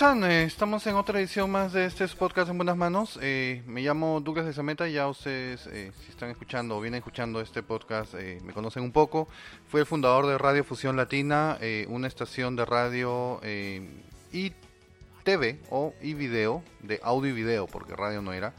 ¿Cómo están? Eh, estamos en otra edición más de este podcast en buenas manos. Eh, me llamo Douglas de Zameta, ya ustedes eh, si están escuchando o vienen escuchando este podcast me conocen un poco. Fui el fundador de Radio Fusión Latina, una estación de radio y TV o y video, de audio y video, porque radio no era,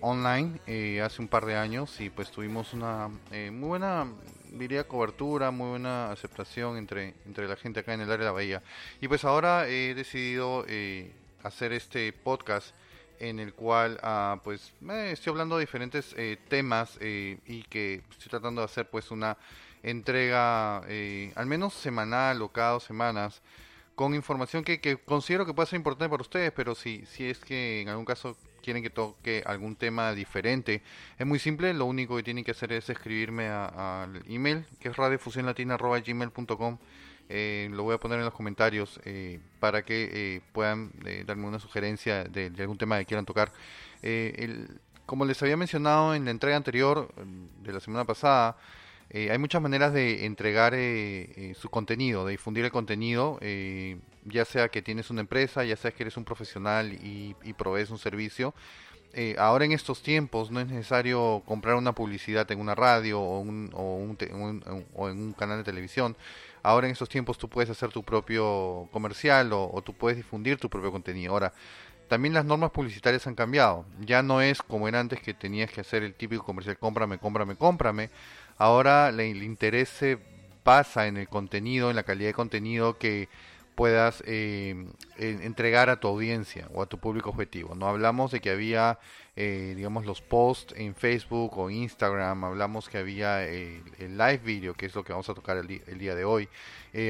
online hace un par de años y pues tuvimos una muy buena diría cobertura, muy buena aceptación entre, entre la gente acá en el área de la bahía. Y pues ahora he decidido eh, hacer este podcast en el cual ah, pues estoy hablando de diferentes eh, temas eh, y que estoy tratando de hacer pues una entrega al menos semanal o cada dos semanas con información que, que considero que puede ser importante para ustedes, pero si, si es que en algún caso quieren que toque algún tema diferente, es muy simple, lo único que tienen que hacer es escribirme al email, que es radiofusionlatina.gmail.com. Eh, lo voy a poner en los comentarios eh, para que eh, puedan eh, darme una sugerencia de, algún tema que quieran tocar. como les había mencionado en la entrega anterior de la semana pasada, hay muchas maneras de entregar su contenido, de difundir el contenido ya sea que tienes una empresa, ya sea que eres un profesional y, y provees un servicio. Eh, ahora en estos tiempos no es necesario comprar una publicidad en una radio o, un, o, un, o, en un canal de televisión. Ahora en estos tiempos tú puedes hacer tu propio comercial o, tú puedes difundir tu propio contenido. Ahora, también las normas publicitarias han cambiado. Ya no es como era antes que tenías que hacer el típico comercial, cómprame, cómprame, cómprame. Ahora el interés se pasa en el contenido, en la calidad de contenido que puedas eh, entregar a tu audiencia o a tu público objetivo. No hablamos de que había, eh, digamos, los posts en Facebook o Instagram, hablamos que había eh, el live video, que es lo que vamos a tocar el, el día de hoy.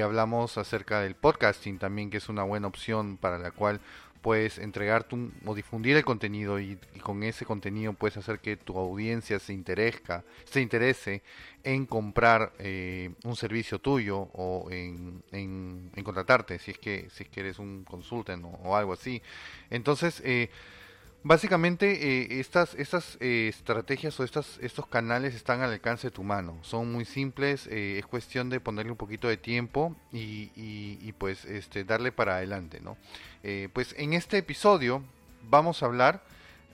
hablamos acerca del podcasting también, que es una buena opción para la cual puedes entregar tu, o difundir el contenido y, con ese contenido puedes hacer que tu audiencia se interese, se interese en comprar eh, un servicio tuyo o en, en, contratarte si es que si es que eres un consultant o, algo así. Entonces eh, Básicamente eh, estas, estas eh, estrategias o estas, estos canales están al alcance de tu mano. Son muy simples, eh, es cuestión de ponerle un poquito de tiempo y, pues este, darle para adelante. ¿no? pues en este episodio vamos a hablar,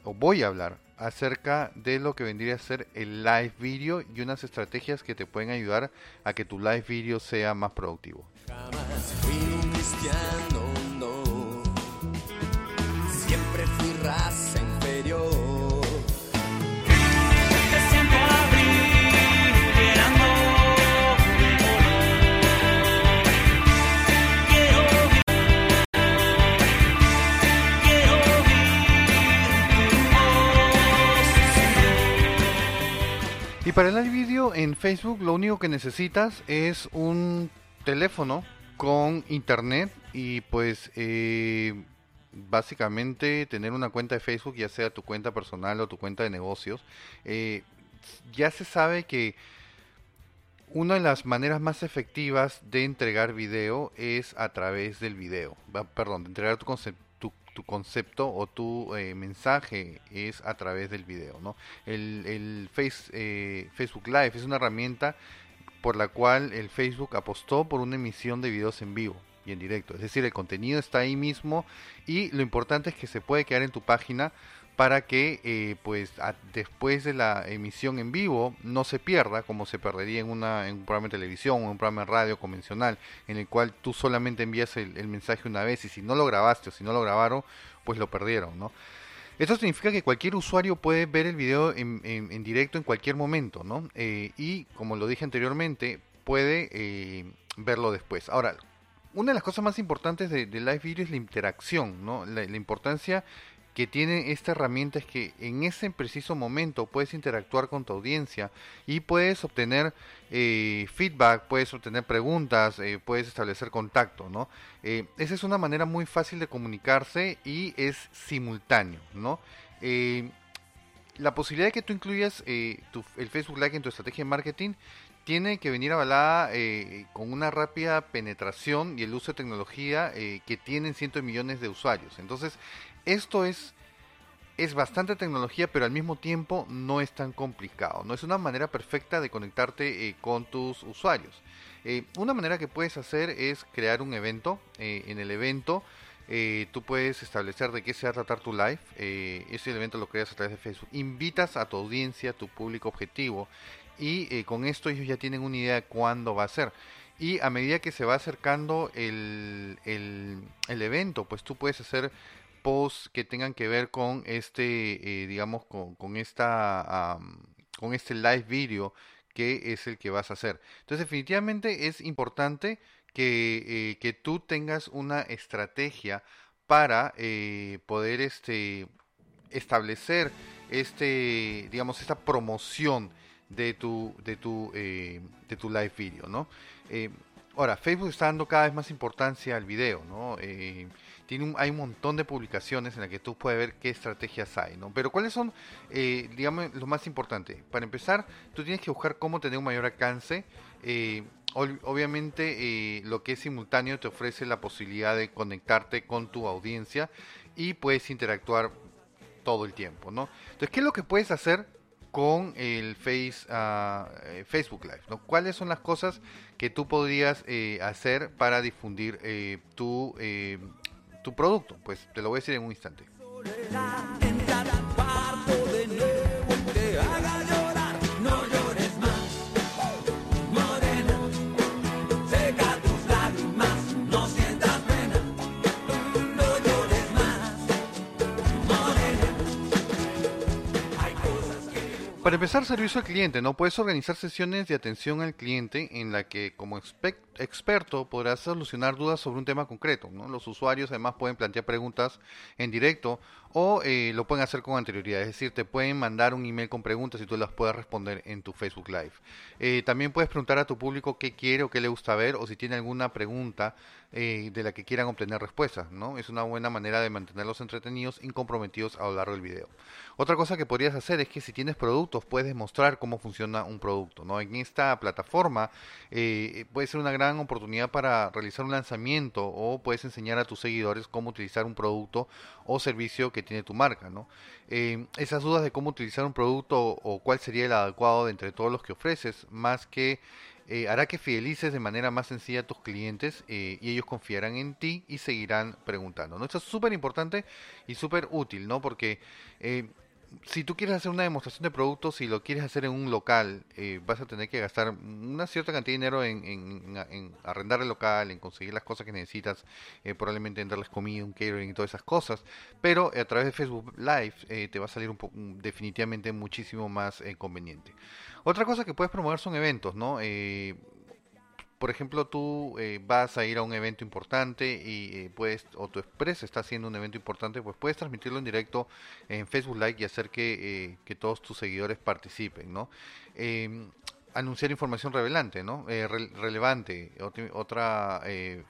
o voy a hablar, acerca de lo que vendría a ser el live video y unas estrategias que te pueden ayudar a que tu live video sea más productivo. Para el vídeo en Facebook lo único que necesitas es un teléfono con internet y pues eh, básicamente tener una cuenta de Facebook, ya sea tu cuenta personal o tu cuenta de negocios. Eh, ya se sabe que una de las maneras más efectivas de entregar video es a través del video. Perdón, de entregar tu tu concepto o tu eh, mensaje es a través del video. ¿no? El, face, eh, Facebook Live es una herramienta por la cual el Facebook apostó por una emisión de videos en vivo y en directo. Es decir, el contenido está ahí mismo y lo importante es que se puede quedar en tu página para que eh, pues después de la emisión en vivo no se pierda como se perdería en, una, un programa de televisión o un programa de radio convencional en el cual tú solamente envías el, mensaje una vez y si no lo grabaste o si no lo grabaron pues lo perdieron ¿no? Esto significa que cualquier usuario puede ver el video en, en, directo en cualquier momento ¿no? Eh, y como lo dije anteriormente puede eh, verlo después. Ahora, una de las cosas más importantes de, live video es la interacción, ¿no? La, importancia que tiene esta herramienta es que en ese preciso momento puedes interactuar con tu audiencia y puedes obtener eh, feedback, puedes obtener preguntas, eh, puedes establecer contacto, ¿no? Eh, esa es una manera muy fácil de comunicarse y es simultáneo, ¿no? la posibilidad de que tú incluyas tu, el Facebook Live en tu estrategia de marketing tiene que venir avalada con una rápida penetración y el uso de tecnología que tienen cientos de millones de usuarios. Entonces, esto es, es bastante tecnología, pero al mismo tiempo no es tan complicado. No es una manera perfecta de conectarte eh, con tus usuarios. Eh, una manera que puedes hacer es crear un evento. Eh, en el evento eh, tú puedes establecer de qué se va a tratar tu live. Eh, ese evento lo creas a través de Facebook. Invitas a tu audiencia, a tu público objetivo. Y eh, con esto ellos ya tienen una idea de cuándo va a ser. Y a medida que se va acercando el, el, evento, pues tú puedes hacer posts que tengan que ver con este, digamos, con, con esta, con este live video que es el que vas a hacer. Entonces definitivamente es importante que, eh, que tú tengas una estrategia para eh, poder este, establecer este, digamos, esta promoción de tu, de tu, eh, de tu live video, ¿no? ahora, Facebook está dando cada vez más importancia al video, ¿no? tiene hay un montón de publicaciones en las que tú puedes ver qué estrategias hay, ¿no? Pero ¿cuáles son, digamos, lo más importante? Para empezar, tú tienes que buscar cómo tener un mayor alcance obviamente eh, lo que es simultáneo te ofrece la posibilidad de conectarte con tu audiencia y puedes interactuar todo el tiempo, ¿no? Entonces, ¿qué es lo que puedes hacer con el ah, eh, Facebook Live? ¿no? ¿Cuáles son las cosas que tú podrías eh, hacer para difundir tu, tu producto? Pues te lo voy a decir en un instante. Para empezar, servicio al cliente, ¿no? Puedes organizar sesiones de atención al cliente en la que como experto podrás solucionar dudas sobre un tema concreto. Los usuarios además pueden plantear preguntas en directo o eh, lo pueden hacer con anterioridad, es decir, te pueden mandar un email con preguntas y tú las puedes responder en tu Facebook Live. Eh, también puedes preguntar a tu público qué quiere o qué le gusta ver o si tiene alguna pregunta eh, de la que quieran obtener respuestas, ¿no? Es una buena manera de mantenerlos entretenidos y comprometidos a lo largo del video. Otra cosa que podrías hacer es que si tienes productos, puedes mostrar cómo funciona un producto. ¿no? En esta plataforma puede ser una gran oportunidad para realizar un lanzamiento o puedes enseñar a tus seguidores cómo utilizar un producto o servicio que tiene tu marca. ¿no? Eh, esas dudas de cómo utilizar un producto o cuál sería el adecuado de entre todos los que ofreces, más que eh, hará que fidelices de manera más sencilla a tus clientes eh, y ellos confiarán en ti y seguirán preguntando. ¿no? Esto es súper importante y súper útil, ¿no? Porque eh, si tú quieres hacer una demostración de productos y lo quieres hacer en un local, eh, vas a tener que gastar una cierta cantidad de dinero en, arrendar el local, en conseguir las cosas que necesitas, eh, probablemente en darles comida, un catering y todas esas cosas. Pero a través de Facebook Live eh, te va a salir un definitivamente muchísimo más conveniente. Otra cosa que puedes promover son eventos, ¿no? Por ejemplo, tú eh, vas a ir a un evento importante y eh, puedes, o tu empresa está haciendo un evento importante, pues puedes transmitirlo en directo en Facebook Live y hacer que, eh, que todos tus seguidores participen, ¿no? Em, anunciar información relevante, ¿no? relevante. Otra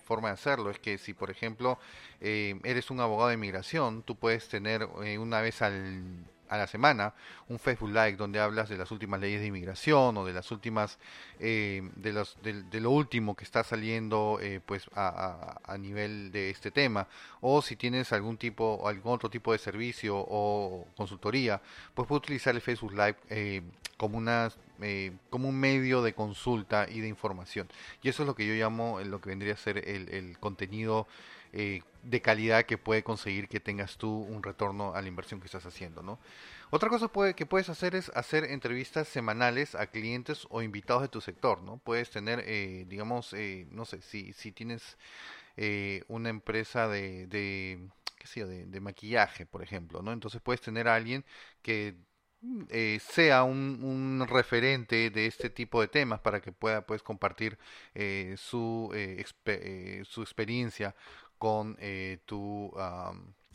forma de hacerlo es que si, por ejemplo, eres un abogado de inmigración, tú puedes tener una vez al a la semana un Facebook Live donde hablas de las últimas leyes de inmigración o de las últimas eh, de, los, de, lo último que está saliendo eh, pues a, nivel de este tema. O si tienes algún tipo algún otro tipo de servicio o consultoría pues puedes utilizar el Facebook Live eh, como una como un medio de consulta y de información. Y eso es lo que yo llamo lo que vendría a ser el, el contenido eh, de calidad que puede conseguir que tengas tú un retorno a la inversión que estás haciendo, ¿no? Otra cosa puede, que puedes hacer es hacer entrevistas semanales a clientes o invitados de tu sector, ¿no? Puedes tener, eh, digamos, eh, no sé, si, si tienes una empresa de, de qué sé de, de, maquillaje, por ejemplo, ¿no? Entonces puedes tener a alguien que sea un, referente de este tipo de temas para que pueda pues compartir su, su experiencia con, eh, tu,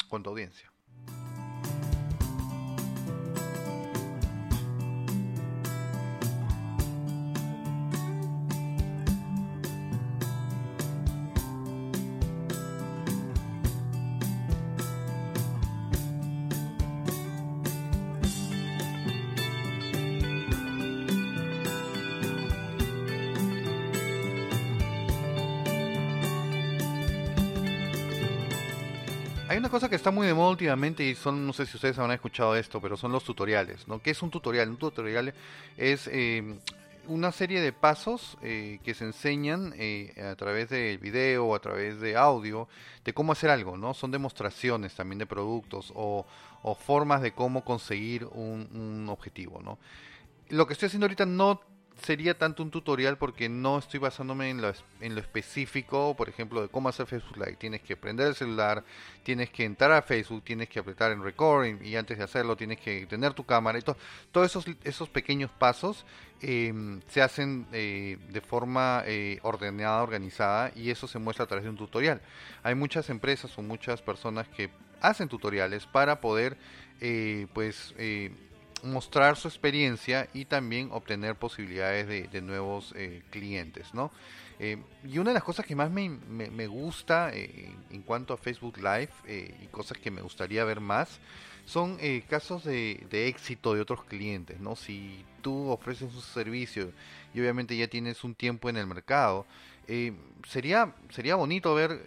con tu audiencia. Cosa que está muy de moda últimamente y son, no sé si ustedes habrán escuchado esto, pero son los tutoriales, ¿no? ¿Qué es un tutorial? Un tutorial es eh, una serie de pasos eh, que se enseñan eh, a través del video o a través de audio de cómo hacer algo, ¿no? Son demostraciones también de productos o, formas de cómo conseguir un, un objetivo, ¿no? Lo que estoy haciendo ahorita no sería tanto un tutorial porque no estoy basándome en lo, en lo específico, por ejemplo, de cómo hacer Facebook Live. Tienes que prender el celular, tienes que entrar a Facebook, tienes que apretar en recording y antes de hacerlo tienes que tener tu cámara y todo. Todos esos, esos pequeños pasos em, se hacen eh, de forma eh, ordenada, organizada y eso se muestra a través de un tutorial. Hay muchas empresas o muchas personas que hacen tutoriales para poder, eh, pues, mostrar su experiencia y también obtener posibilidades de, nuevos eh, clientes, ¿no? Eh, y una de las cosas que más me, me, gusta eh, en cuanto a Facebook Live y cosas que me gustaría ver más son casos de, de, éxito de otros clientes, ¿no? Si tú ofreces un servicio y obviamente ya tienes un tiempo en el mercado, sería, sería bonito ver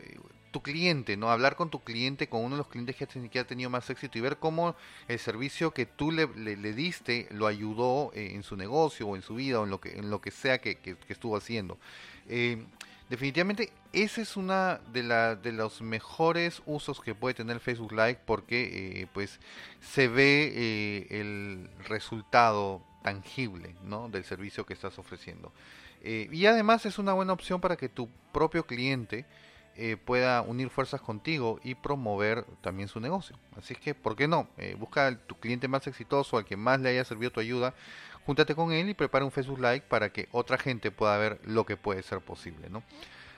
tu cliente, ¿no? Hablar con tu cliente, con uno de los clientes que ha, tenido más éxito y ver cómo el servicio que tú le, diste lo ayudó eh, en su negocio o en su vida o en lo que, en lo que sea que, estuvo haciendo. Eh, definitivamente, ese es una de, de los mejores usos que puede tener Facebook Live porque eh, pues se ve el resultado tangible ¿no? del servicio que estás ofreciendo. y además es una buena opción para que tu propio cliente eh, pueda unir fuerzas contigo y promover también su negocio. Así que, ¿por qué no? Eh, busca a tu cliente más exitoso, al que más le haya servido tu ayuda, júntate con él y prepara un Facebook Like para que otra gente pueda ver lo que puede ser posible, ¿no?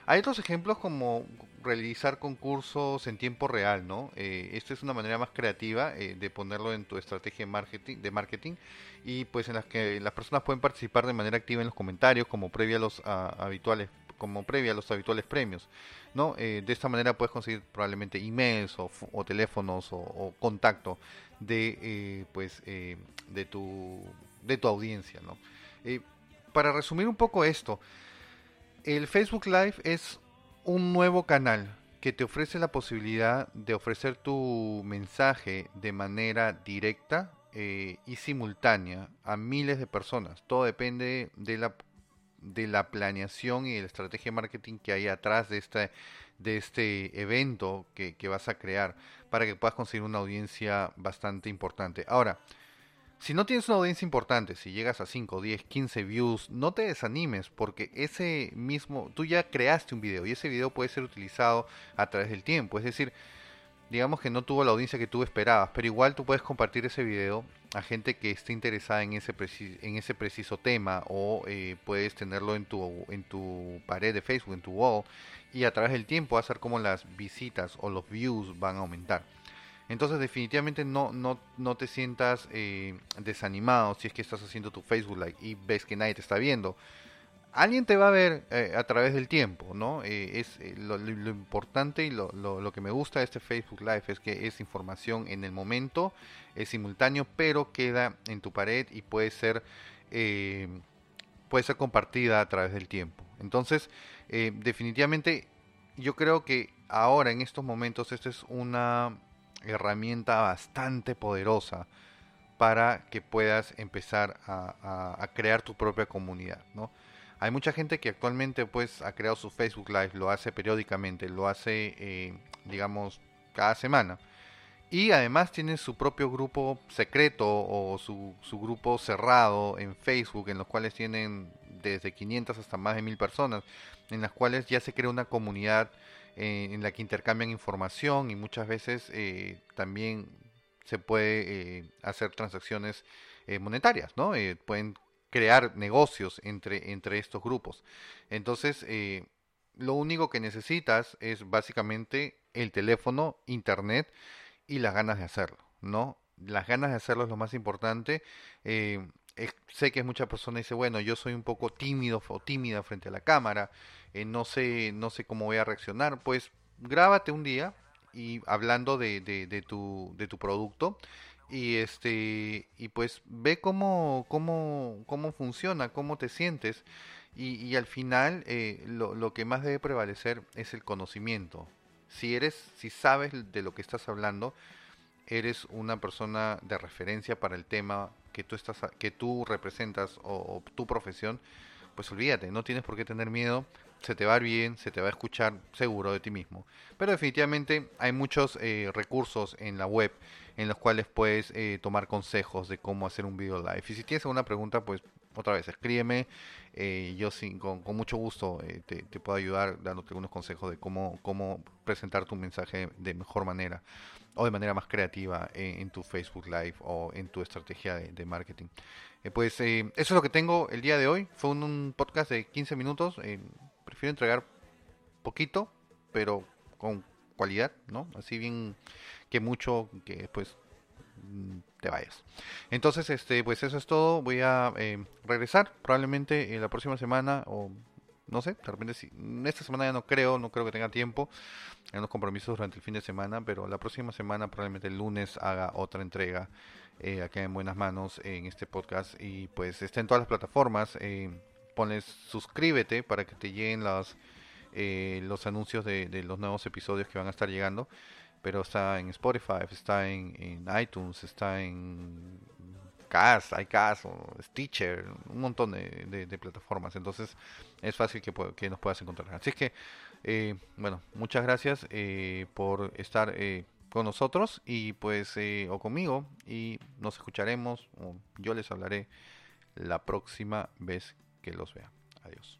Hay otros ejemplos como realizar concursos en tiempo real, ¿no? Eh, esta es una manera más creativa de ponerlo en tu estrategia de marketing, y pues en las que las personas pueden participar de manera activa en los comentarios como previa a los habituales como previa a los habituales premios. ¿no? Eh, de esta manera puedes conseguir probablemente emails o, teléfonos o, contacto de, eh, pues, eh, de, tu, de tu audiencia. ¿no? para resumir un poco esto, el Facebook Live es un nuevo canal que te ofrece la posibilidad de ofrecer tu mensaje de manera directa y simultánea a miles de personas. Todo depende de la de la planeación y de la estrategia de marketing que hay atrás de este, de este evento que, vas a crear para que puedas conseguir una audiencia bastante importante. Ahora, si no tienes una audiencia importante, si llegas a 5, 10, 15 views, no te desanimes porque ese mismo, tú ya creaste un video y ese video puede ser utilizado a través del tiempo. Es decir, digamos que no tuvo la audiencia que tú esperabas, pero igual tú puedes compartir ese video a gente que esté interesada en ese, en ese preciso tema o eh, puedes tenerlo en tu, en tu pared de Facebook, en tu wall y a través del tiempo hacer como las visitas o los views van a aumentar. Entonces definitivamente no, no, no te sientas eh, desanimado si es que estás haciendo tu Facebook Like y ves que nadie te está viendo alguien te va a ver eh, a través del tiempo, ¿no? Eh, es eh, lo, importante y lo, lo, que me gusta de este Facebook Live es que es información en el momento, es simultáneo, pero queda en tu pared y puede ser puede ser compartida a través del tiempo. Entonces, definitivamente, yo creo que ahora en estos momentos esta es una herramienta bastante poderosa para que puedas empezar a, a crear tu propia comunidad, ¿no? Hay mucha gente que actualmente pues ha creado su Facebook Live, lo hace periódicamente, lo hace eh, digamos cada semana. Y además tiene su propio grupo secreto o su, su, grupo cerrado en Facebook, en los cuales tienen desde 500 hasta más de 1000 personas, en las cuales ya se crea una comunidad eh, en la que intercambian información y muchas veces eh, también se puede hacer transacciones monetarias, ¿no? pueden crear negocios entre, entre estos grupos. Entonces, eh, lo único que necesitas es básicamente el teléfono, internet y las ganas de hacerlo, ¿no? Las ganas de hacerlo es lo más importante. Eh, sé que muchas personas dicen, bueno, yo soy un poco tímido o tímida frente a la cámara, eh, no sé, no sé cómo voy a reaccionar. Pues grábate un día y hablando de, de tu, de tu producto y este y pues ve cómo cómo cómo funciona cómo te sientes y, y al final eh, lo, lo, que más debe prevalecer es el conocimiento si eres si sabes de lo que estás hablando eres una persona de referencia para el tema que tú estás que tú representas o, tu profesión, pues olvídate, no tienes por qué tener miedo, se te va a ir bien, se te va a escuchar seguro de ti mismo. Pero definitivamente hay muchos eh, recursos en la web en los cuales puedes eh, tomar consejos de cómo hacer un video live. Y si tienes alguna pregunta, pues otra vez, escríbeme. Eh, yo sin, con, mucho gusto eh, te, puedo ayudar dándote algunos consejos de cómo, cómo presentar tu mensaje de mejor manera o de manera más creativa en, tu Facebook Live o en tu estrategia de, marketing. pues eso es lo que tengo el día de hoy. Fue un, podcast de 15 minutos. prefiero entregar poquito, pero con cualidad, ¿no? Así bien que mucho que después mm, te vayas. Entonces, este, pues eso es todo. Voy a eh, regresar probablemente en la próxima semana o no sé, de repente si esta semana ya no creo, no creo que tenga tiempo. Hay unos compromisos durante el fin de semana, pero la próxima semana probablemente el lunes haga otra entrega eh, acá en buenas manos en este podcast y pues está en todas las plataformas. Eh, pones suscríbete para que te lleguen los, eh, los anuncios de, los nuevos episodios que van a estar llegando pero está en Spotify, está en, iTunes, está en Cast, iCast, Stitcher, un montón de, plataformas. Entonces es fácil que, nos puedas encontrar. Así que, eh, bueno, muchas gracias eh, por estar con nosotros y pues, o conmigo, y nos escucharemos, yo les hablaré la próxima vez que los vea. Adiós.